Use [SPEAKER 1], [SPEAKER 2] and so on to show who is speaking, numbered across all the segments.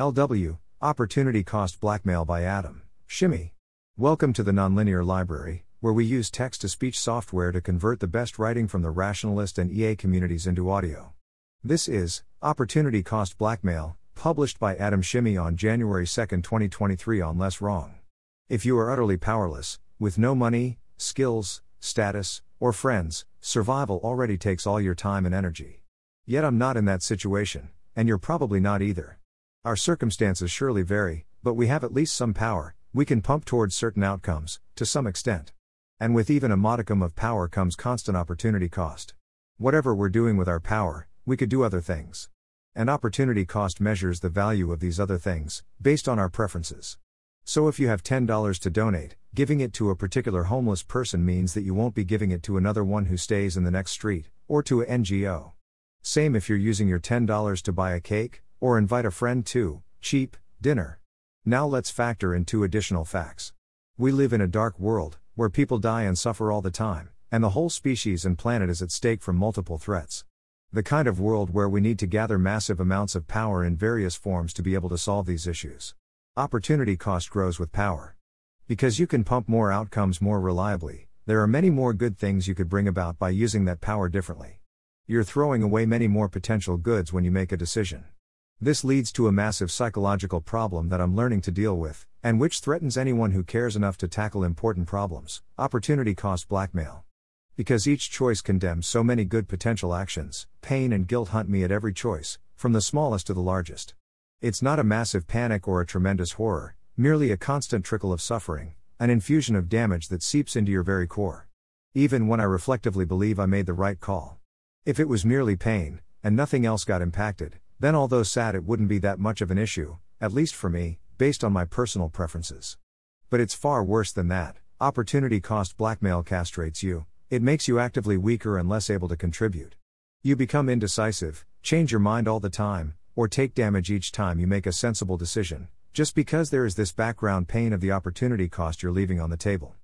[SPEAKER 1] LW Opportunity Cost Blackmail by Adam Shimi. Welcome to the Nonlinear Library, where we use text to speech software to convert the best writing from the rationalist and EA communities into audio. This is Opportunity Cost Blackmail, published by Adam Shimi on January 2, 2023 on Less Wrong. If you are utterly powerless, with no money, skills, status, or friends, survival already takes all your time and energy. Yet I'm not in that situation, and you're probably not either. Our circumstances surely vary, but we have at least some power, we can pump towards certain outcomes, to some extent. And with even a modicum of power comes constant opportunity cost. Whatever we're doing with our power, we could do other things. And opportunity cost measures the value of these other things, based on our preferences. So if you have $10 to donate, giving it to a particular homeless person means that you won't be giving it to another one who stays in the next street, or to a NGO. Same if you're using your $10 to buy a cake, or invite a friend to, cheap, dinner. Now let's factor in two additional facts. We live in a dark world, where people die and suffer all the time, and the whole species and planet is at stake from multiple threats. The kind of world where we need to gather massive amounts of power in various forms to be able to solve these issues. Opportunity cost grows with power. Because you can pump more outcomes more reliably, there are many more good things you could bring about by using that power differently. You're throwing away many more potential goods when you make a decision. This leads to a massive psychological problem that I'm learning to deal with, and which threatens anyone who cares enough to tackle important problems opportunity cost blackmail. Because each choice condemns so many good potential actions, pain and guilt hunt me at every choice, from the smallest to the largest. It's not a massive panic or a tremendous horror, merely a constant trickle of suffering, an infusion of damage that seeps into your very core. Even when I reflectively believe I made the right call. If it was merely pain, and nothing else got impacted, then, although sad, it wouldn't be that much of an issue, at least for me, based on my personal preferences. But it's far worse than that. Opportunity cost blackmail castrates you, it makes you actively weaker and less able to contribute. You become indecisive, change your mind all the time, or take damage each time you make a sensible decision, just because there is this background pain of the opportunity cost you're leaving on the table.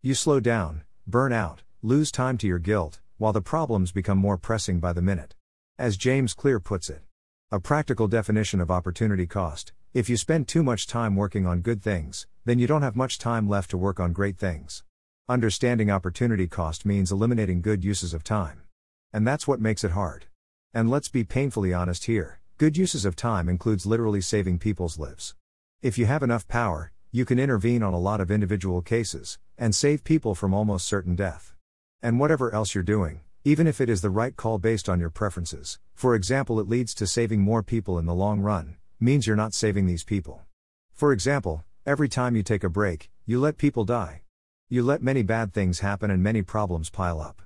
[SPEAKER 1] You slow down, burn out, lose time to your guilt, while the problems become more pressing by the minute. As James Clear puts it, a practical definition of opportunity cost if you spend too much time working on good things, then you don't have much time left to work on great things. Understanding opportunity cost means eliminating good uses of time. And that's what makes it hard. And let's be painfully honest here good uses of time includes literally saving people's lives. If you have enough power, you can intervene on a lot of individual cases, and save people from almost certain death. And whatever else you're doing, even if it is the right call based on your preferences, for example, it leads to saving more people in the long run, means you're not saving these people. For example, every time you take a break, you let people die. You let many bad things happen and many problems pile up.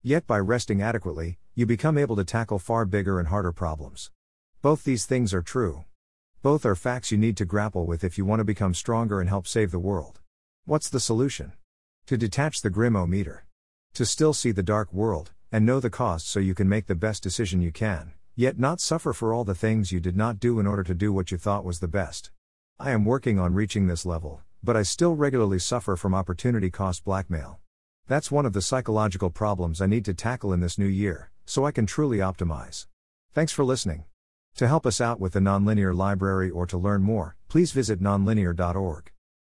[SPEAKER 1] Yet by resting adequately, you become able to tackle far bigger and harder problems. Both these things are true. Both are facts you need to grapple with if you want to become stronger and help save the world. What's the solution? To detach the grim meter. To still see the dark world, and know the cost so you can make the best decision you can, yet not suffer for all the things you did not do in order to do what you thought was the best. I am working on reaching this level, but I still regularly suffer from opportunity cost blackmail. That's one of the psychological problems I need to tackle in this new year, so I can truly optimize. Thanks for listening. To help us out with the Nonlinear Library or to learn more, please visit nonlinear.org.